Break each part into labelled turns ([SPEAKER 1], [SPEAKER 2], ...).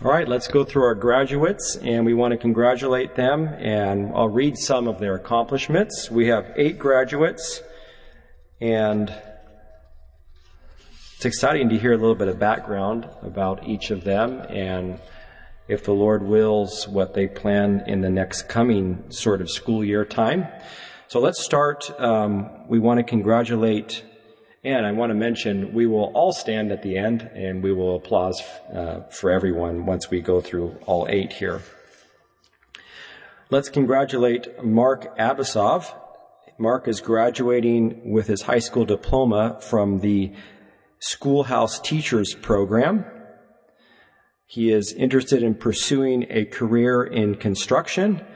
[SPEAKER 1] All right, let's go through our graduates, and we want to congratulate them, and I'll read some of their accomplishments. We have eight graduates, and it's exciting to hear a little bit of background about each of them, and if the Lord wills, what they plan in the next coming sort of school year time. So let's start. Um, we want to congratulate and I want to mention we will all stand at the end and we will applause uh, for everyone once we go through all eight here. Let's congratulate Mark Abasov. Mark is graduating with his high school diploma from the Schoolhouse Teachers Program. He is interested in pursuing a career in construction,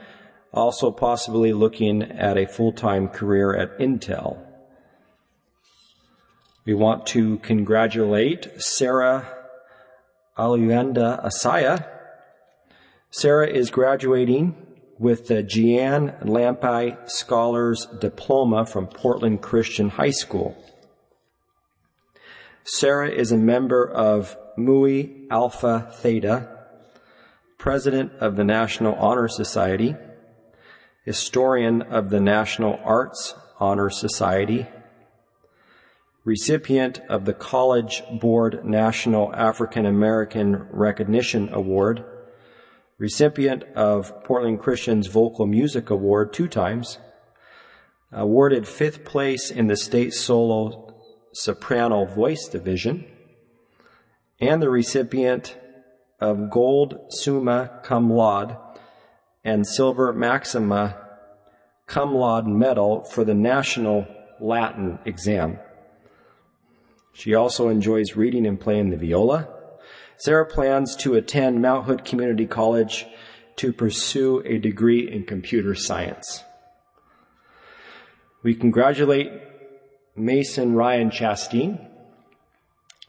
[SPEAKER 1] also possibly looking at a full-time career at Intel. We want to congratulate Sarah Aluyanda Asaya. Sarah is graduating with the Gian Lampi Scholars Diploma from Portland Christian High School. Sarah is a member of Mu Alpha Theta, president of the National Honor Society, historian of the National Arts Honor Society, recipient of the College Board National African American Recognition Award, recipient of Portland Christian's Vocal Music Award two times, awarded fifth place in the state solo soprano voice division, and the recipient of Gold Summa Cum Laude and Silver Maxima Cum Laude Medal for the National Latin exam. She also enjoys reading and playing the viola. Sarah plans to attend Mount Hood Community College to pursue a degree in computer science. We congratulate Mason Ryan Chasteen.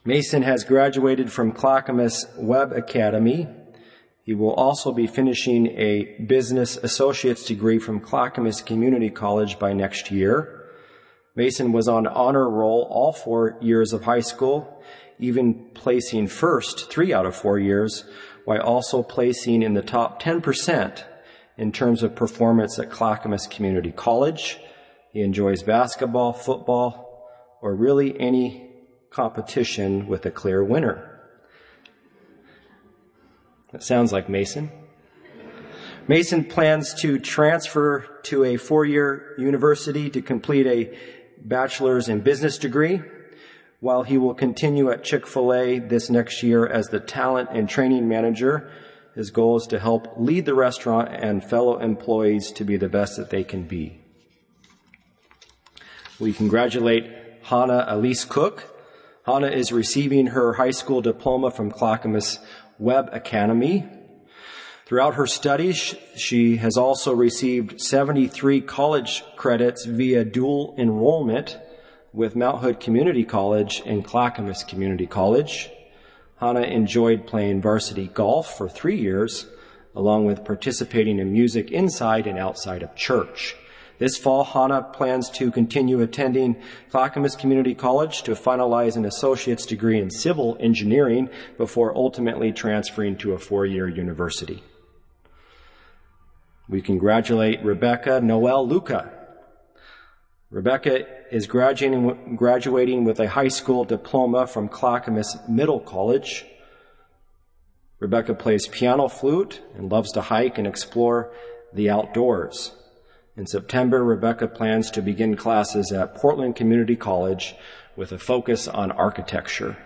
[SPEAKER 1] Mason has graduated from Clackamas Web Academy. He will also be finishing a business associate's degree from Clackamas Community College by next year. Mason was on honor roll all four years of high school, even placing first three out of four years, while also placing in the top 10% in terms of performance at Clackamas Community College. He enjoys basketball, football, or really any competition with a clear winner. That sounds like Mason. Mason plans to transfer to a four-year university to complete a bachelor's in business degree, while he will continue at Chick-fil-A this next year as the talent and training manager. His goal is to help lead the restaurant and fellow employees to be the best that they can be. We congratulate Hannah Elise Cook. Hannah is receiving her high school diploma from Clackamas Web Academy. Throughout her studies, she has also received 73 college credits via dual enrollment with Mount Hood Community College and Clackamas Community College. Hannah enjoyed playing varsity golf for three years, along with participating in music inside and outside of church. This fall, Hannah plans to continue attending Clackamas Community College to finalize an associate's degree in civil engineering before ultimately transferring to a four-year university. We congratulate Rebecca Noel Luca. Rebecca is graduating, graduating with a high school diploma from Clackamas Middle College. Rebecca plays piano flute and loves to hike and explore the outdoors. In September, Rebecca plans to begin classes at Portland Community College with a focus on architecture.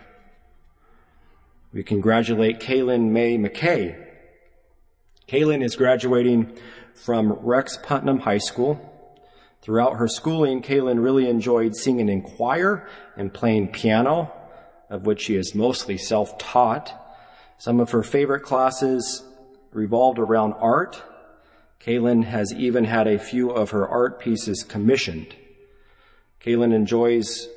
[SPEAKER 1] We congratulate Kaylin May McKay Kaylin is graduating from Rex Putnam High School. Throughout her schooling, Kaylin really enjoyed singing in choir and playing piano, of which she is mostly self-taught. Some of her favorite classes revolved around art. Kaylin has even had a few of her art pieces commissioned. Kaylin enjoys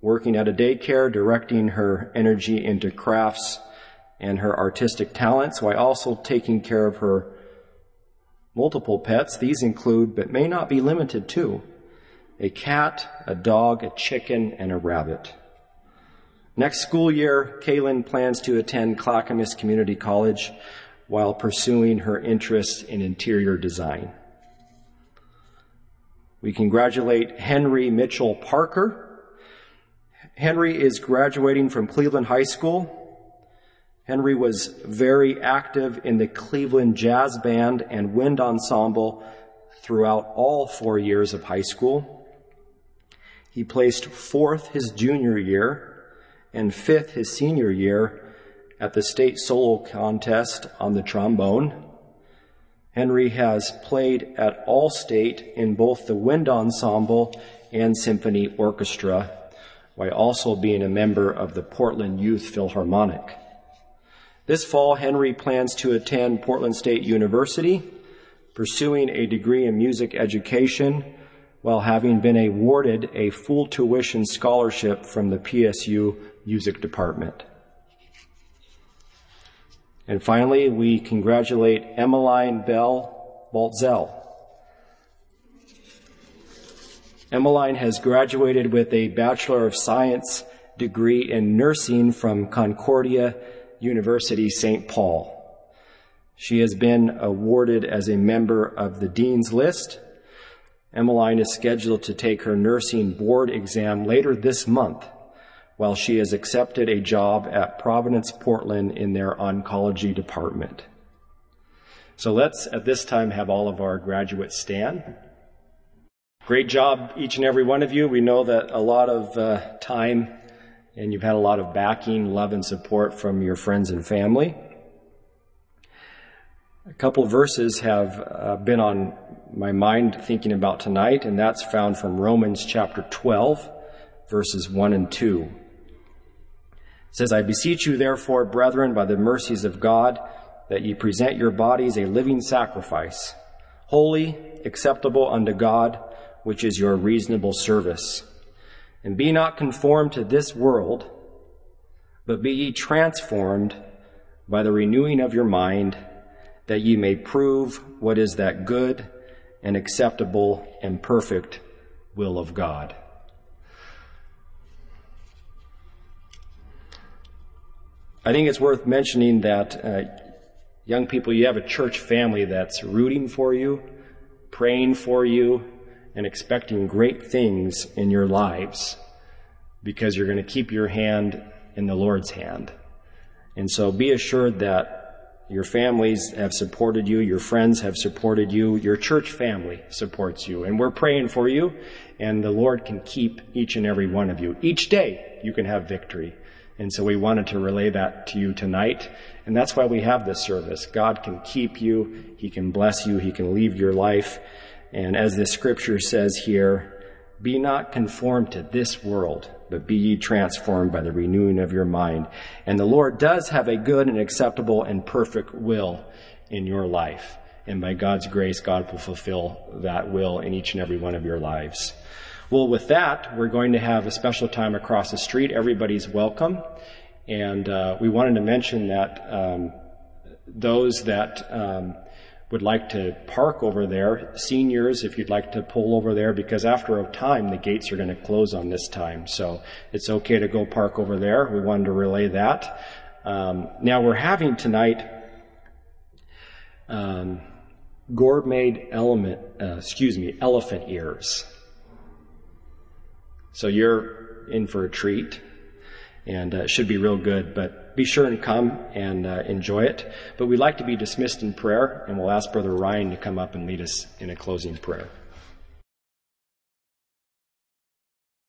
[SPEAKER 1] working at a daycare, directing her energy into crafts and her artistic talents while also taking care of her multiple pets. These include, but may not be limited to, a cat, a dog, a chicken, and a rabbit. Next school year, Kaylin plans to attend Clackamas Community College while pursuing her interests in interior design. We congratulate Henry Mitchell Parker. Henry is graduating from Cleveland High School. Henry was very active in the Cleveland Jazz Band and Wind Ensemble throughout all four years of high school. He placed fourth his junior year and fifth his senior year at the state solo contest on the trombone. Henry has played at All-State in both the wind ensemble and symphony orchestra, while also being a member of the Portland Youth Philharmonic. This fall, Henry plans to attend Portland State University, pursuing a degree in music education while having been awarded a full tuition scholarship from the PSU Music Department. And finally, we congratulate Emmeline Bell Baltzel. Emmeline has graduated with a Bachelor of Science degree in nursing from Concordia University St. Paul. She has been awarded as a member of the Dean's List. Emmeline is scheduled to take her nursing board exam later this month while she has accepted a job at Providence Portland in their oncology department. So let's at this time have all of our graduates stand. Great job, each and every one of you. We know that a lot of uh, time and you've had a lot of backing, love, and support from your friends and family. A couple verses have uh, been on my mind thinking about tonight, and that's found from Romans chapter 12, verses 1 and 2 says, I beseech you, therefore, brethren, by the mercies of God, that ye present your bodies a living sacrifice, holy, acceptable unto God, which is your reasonable service. And be not conformed to this world, but be ye transformed by the renewing of your mind, that ye may prove what is that good and acceptable and perfect will of God. I think it's worth mentioning that uh, young people, you have a church family that's rooting for you, praying for you, and expecting great things in your lives because you're going to keep your hand in the Lord's hand. And so be assured that your families have supported you, your friends have supported you, your church family supports you, and we're praying for you, and the Lord can keep each and every one of you. Each day you can have victory. And so we wanted to relay that to you tonight. And that's why we have this service. God can keep you. He can bless you. He can leave your life. And as the scripture says here, be not conformed to this world, but be ye transformed by the renewing of your mind. And the Lord does have a good and acceptable and perfect will in your life. And by God's grace, God will fulfill that will in each and every one of your lives. Well, with that, we're going to have a special time across the street. Everybody's welcome. And uh, we wanted to mention that um, those that um, would like to park over there, seniors, if you'd like to pull over there, because after a time, the gates are going to close on this time. So it's okay to go park over there. We wanted to relay that. Um, now, we're having tonight um, gourmet element, uh, excuse me, elephant ears. So you're in for a treat, and uh, it should be real good. But be sure and come and uh, enjoy it. But we'd like to be dismissed in prayer, and we'll ask Brother Ryan to come up and lead us in a closing prayer.